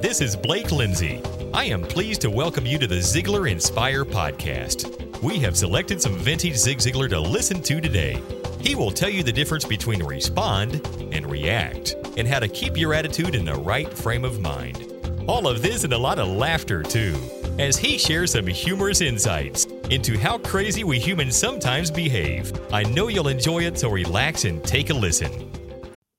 This is Blake Lindsay. I am pleased to welcome you to the Ziglar Inspire podcast. We have selected some vintage Zig Ziglar to listen to today. He will tell you the difference between respond and react, and how to keep your attitude in the right frame of mind. All of this and a lot of laughter, too, as he shares some humorous insights into how crazy we humans sometimes behave. I know you'll enjoy it, so relax and take a listen.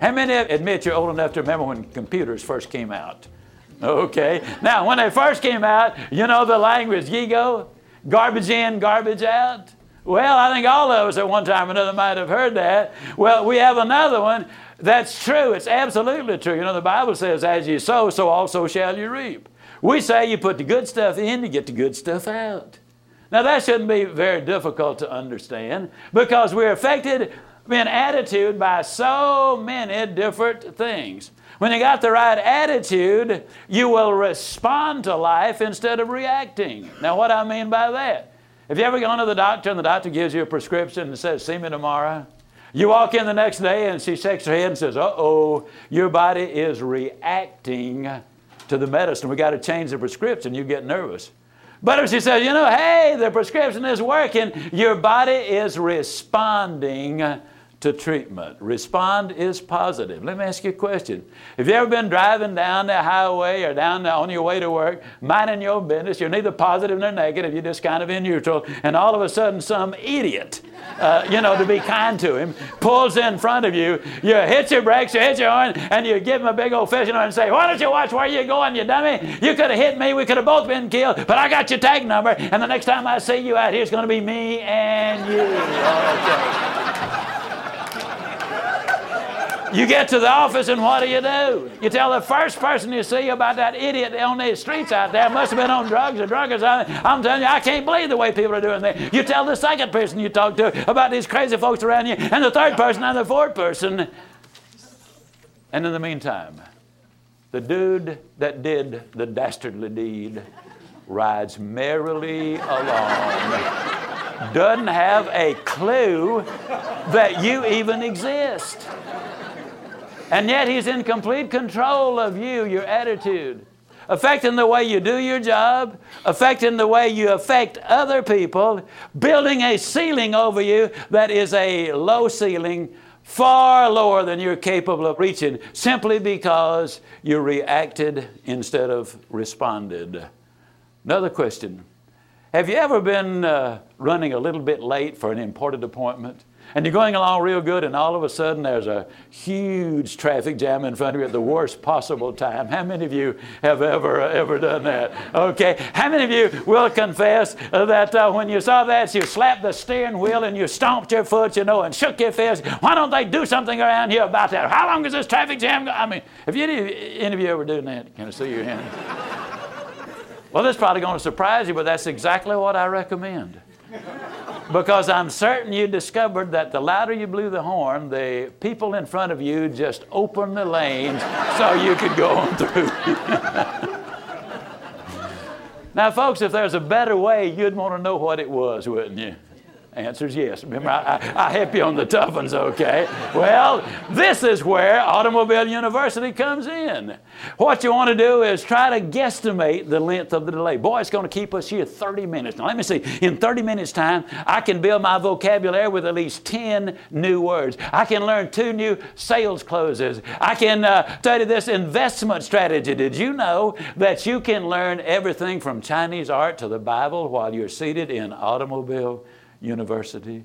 How many admit you're old enough to remember when computers first came out? Okay. Now, when they first came out, you know the language, GIGO, garbage in, garbage out. Well, I think all of us at one time or another might have heard that. Well, we have another one that's true. It's absolutely true. You know, the Bible says, as you sow, so also shall you reap. We say you put the good stuff in, you get the good stuff out. Now, that shouldn't be very difficult to understand because we're affected in attitude by so many different things. When you got the right attitude, you will respond to life instead of reacting. Now, what I mean by that? Have you ever gone to the doctor and the doctor gives you a prescription and says, See me tomorrow? You walk in the next day and she shakes her head and says, Uh oh, your body is reacting to the medicine. We got to change the prescription. You get nervous. But if she says, You know, hey, the prescription is working, your body is responding to treatment. Respond is positive. Let me ask you a question. Have you ever been driving down the highway or down the, on your way to work, minding your business? You're neither positive nor negative, you're just kind of in neutral, and all of a sudden, some idiot, uh, you know, to be kind to him, pulls in front of you. You hit your brakes, you hit your horn, and you give him a big old fishing horn and say, Why don't you watch where you're going, you dummy? You could have hit me, we could have both been killed, but I got your tag number, and the next time I see you out here, it's going to be me and you. Okay. You get to the office and what do you do? You tell the first person you see about that idiot on the streets out there must have been on drugs or drunk or something. I'm telling you, I can't believe the way people are doing that. You tell the second person you talk to about these crazy folks around you, and the third person and the fourth person. And in the meantime, the dude that did the dastardly deed rides merrily along, doesn't have a clue that you even exist. And yet He's in complete control of you, your attitude, affecting the way you do your job, affecting the way you affect other people, building a ceiling over you that is a low ceiling, far lower than you're capable of reaching, simply because you reacted instead of responded. Another question Have you ever been uh, running a little bit late for an important appointment? And you're going along real good, and all of a sudden there's a huge traffic jam in front of you at the worst possible time. How many of you have ever ever done that? Okay. How many of you will confess that uh, when you saw that, you slapped the steering wheel and you stomped your foot, you know, and shook your fist? Why don't they do something around here about that? How long is this traffic jam? Go-? I mean, have any, any of you ever done that? Can I see your hand? well, this is probably going to surprise you, but that's exactly what I recommend because I'm certain you discovered that the louder you blew the horn, the people in front of you just opened the lanes so you could go on through. now, folks, if there's a better way, you'd want to know what it was, wouldn't you? Answer's yes. Remember, I, I, I help you on the tough ones, okay? Well, this is where Automobile University comes in. What you want to do is try to guesstimate the length of the delay. Boy, it's going to keep us here 30 minutes. Now, let me see. In 30 minutes' time, I can build my vocabulary with at least 10 new words. I can learn two new sales closes. I can uh, study this investment strategy. Did you know that you can learn everything from Chinese art to the Bible while you're seated in Automobile University.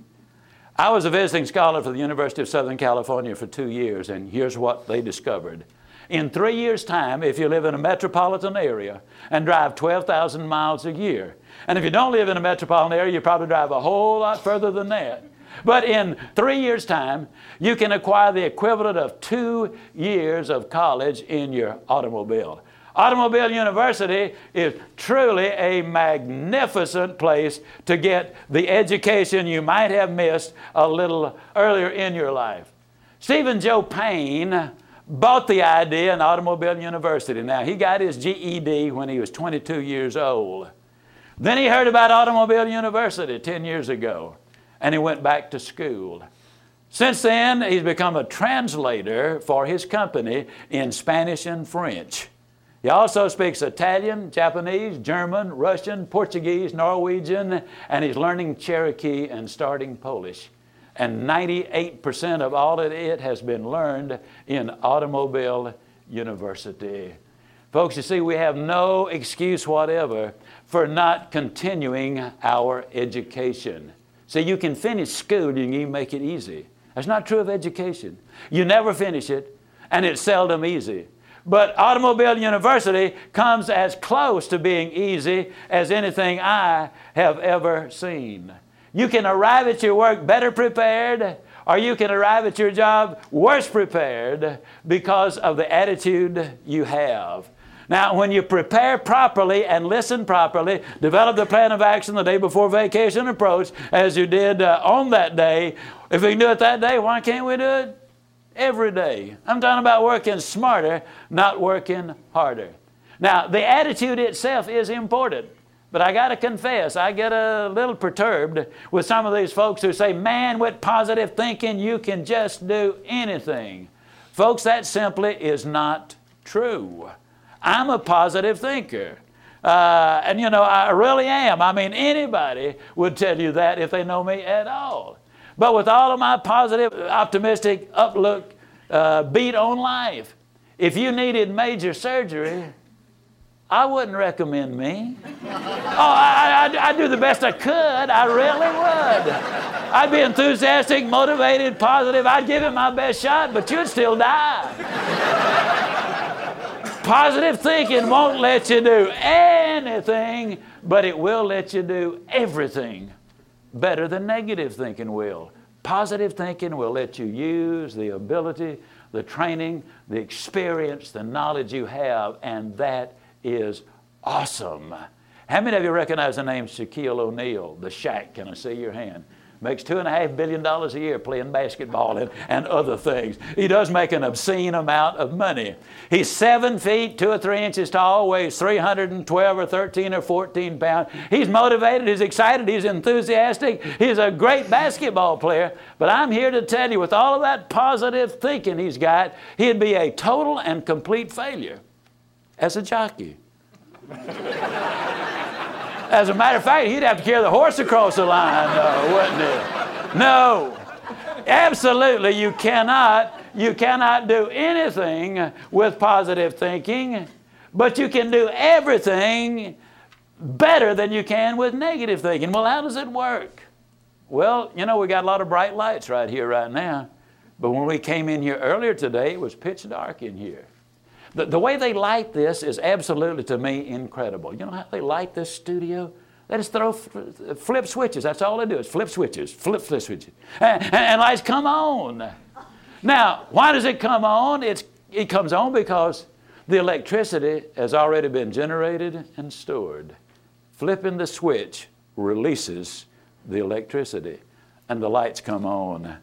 I was a visiting scholar for the University of Southern California for two years, and here's what they discovered. In three years' time, if you live in a metropolitan area and drive 12,000 miles a year, and if you don't live in a metropolitan area, you probably drive a whole lot further than that. But in three years' time, you can acquire the equivalent of two years of college in your automobile. Automobile University is truly a magnificent place to get the education you might have missed a little earlier in your life. Stephen Joe Payne bought the idea in Automobile University. Now, he got his GED when he was 22 years old. Then he heard about Automobile University 10 years ago, and he went back to school. Since then, he's become a translator for his company in Spanish and French. He also speaks Italian, Japanese, German, Russian, Portuguese, Norwegian, and he's learning Cherokee and starting Polish. And 98% of all of it has been learned in Automobile University. Folks, you see, we have no excuse whatever for not continuing our education. See, you can finish school, you can make it easy. That's not true of education. You never finish it, and it's seldom easy. But Automobile University comes as close to being easy as anything I have ever seen. You can arrive at your work better prepared, or you can arrive at your job worse prepared because of the attitude you have. Now, when you prepare properly and listen properly, develop the plan of action the day before vacation approach, as you did uh, on that day, if we can do it that day, why can't we do it every day. I'm talking about working smarter, not working harder. Now, the attitude itself is important. But I got to confess, I get a little perturbed with some of these folks who say, man, with positive thinking, you can just do anything. Folks, that simply is not true. I'm a positive thinker. Uh, and you know, I really am. I mean, anybody would tell you that if they know me at all. But with all of my positive, optimistic outlook, uh, beat on life, if you needed major surgery, I wouldn't recommend me. Oh, I, I, I'd do the best I could. I really would. I'd be enthusiastic, motivated, positive. I'd give it my best shot, but you'd still die. Positive thinking won't let you do anything, but it will let you do everything better than negative thinking will. Positive thinking will let you use the ability, the training, the experience, the knowledge you have, and that is awesome. How many of you recognize the name Shaquille O'Neal, the Shaq? Can I see your hand? Makes two and a half billion dollars a year playing basketball and, and other things. He does make an obscene amount of money. He's seven feet, two or three inches tall, weighs 312 or 13 or 14 pounds. He's motivated, he's excited, he's enthusiastic, he's a great basketball player. But I'm here to tell you, with all of that positive thinking he's got, he'd be a total and complete failure as a jockey. As a matter of fact, he'd have to carry the horse across the line, wouldn't he? No. Absolutely, you cannot, you cannot do anything with positive thinking, but you can do everything better than you can with negative thinking. Well, how does it work? Well, you know, we got a lot of bright lights right here, right now. But when we came in here earlier today, it was pitch dark in here. The, the way they light this is absolutely, to me, incredible. You know how they light this studio? They just throw flip switches. That's all they do is flip switches, flip, flip switches. And, and lights come on. Now, why does it come on? It's, it comes on because the electricity has already been generated and stored. Flipping the switch releases the electricity, and the lights come on.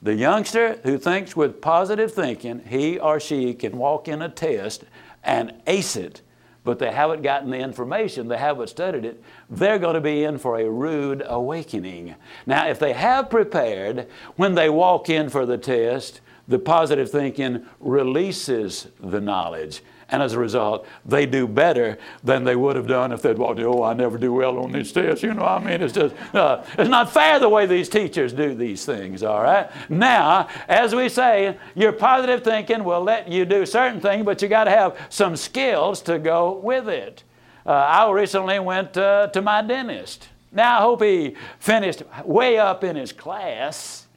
The youngster who thinks with positive thinking, he or she can walk in a test and ace it, but they haven't gotten the information, they haven't studied it, they're going to be in for a rude awakening. Now, if they have prepared, when they walk in for the test, the positive thinking releases the knowledge. And as a result, they do better than they would have done if they'd walked, oh, I never do well on these tests. You know, I mean, it's just, uh, it's not fair the way these teachers do these things, all right? Now, as we say, your positive thinking will let you do certain things, but you got to have some skills to go with it. Uh, I recently went uh, to my dentist. Now, I hope he finished way up in his class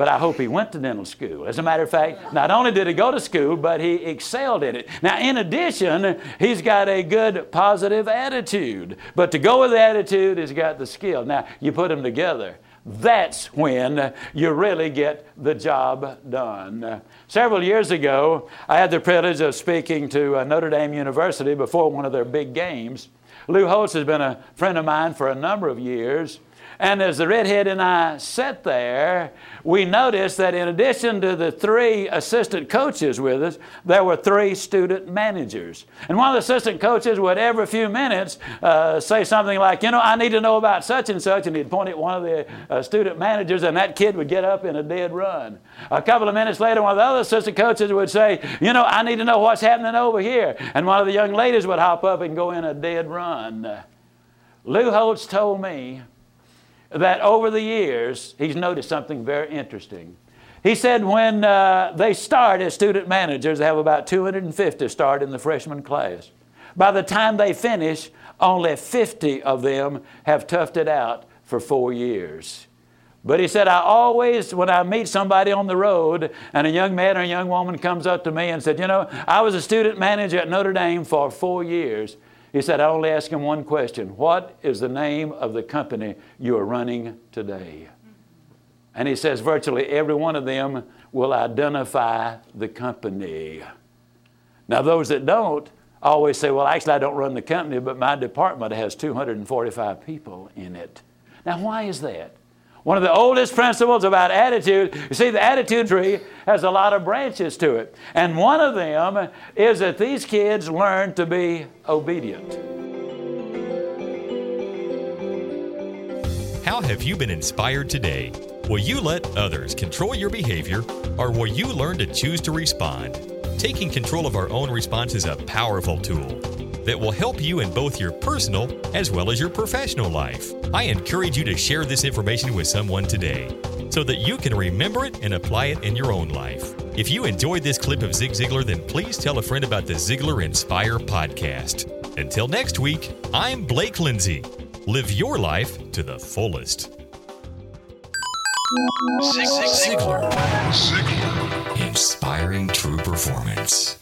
but I hope he went to dental school. As a matter of fact, not only did he go to school, but he excelled in it. Now, in addition, he's got a good positive attitude. But to go with the attitude, he's got the skill. Now, you put them together. That's when you really get the job done. Several years ago, I had the privilege of speaking to uh, Notre Dame University before one of their big games. Lou Holtz has been a friend of mine for a number of years. And as the redhead and I sat there, we noticed that in addition to the three assistant coaches with us, there were three student managers. And one of the assistant coaches would every few minutes uh, say something like, You know, I need to know about such and such. And he'd point at one of the uh, student managers, and that kid would get up in a dead run. A couple of minutes later, one of the other assistant coaches would say, You know, I need to know what's happening over here. And one of the young ladies would hop up and go in a dead run. Lou Holtz told me that over the years, he's noticed something very interesting. He said when uh, they start as student managers, they have about 250 start in the freshman class. By the time they finish, only 50 of them have toughed it out for four years. But he said, I always, when I meet somebody on the road and a young man or a young woman comes up to me and said, You know, I was a student manager at Notre Dame for four years. He said, I only ask him one question What is the name of the company you are running today? And he says, virtually every one of them will identify the company. Now, those that don't always say, Well, actually, I don't run the company, but my department has 245 people in it. Now, why is that? One of the oldest principles about attitude, you see, the attitude tree has a lot of branches to it. And one of them is that these kids learn to be obedient. How have you been inspired today? Will you let others control your behavior, or will you learn to choose to respond? Taking control of our own response is a powerful tool that will help you in both your personal as well as your professional life. I encourage you to share this information with someone today so that you can remember it and apply it in your own life. If you enjoyed this clip of Zig Ziglar, then please tell a friend about the Ziglar Inspire podcast. Until next week, I'm Blake Lindsay. Live your life to the fullest. Zig Ziglar. Ziglar. Inspiring true performance.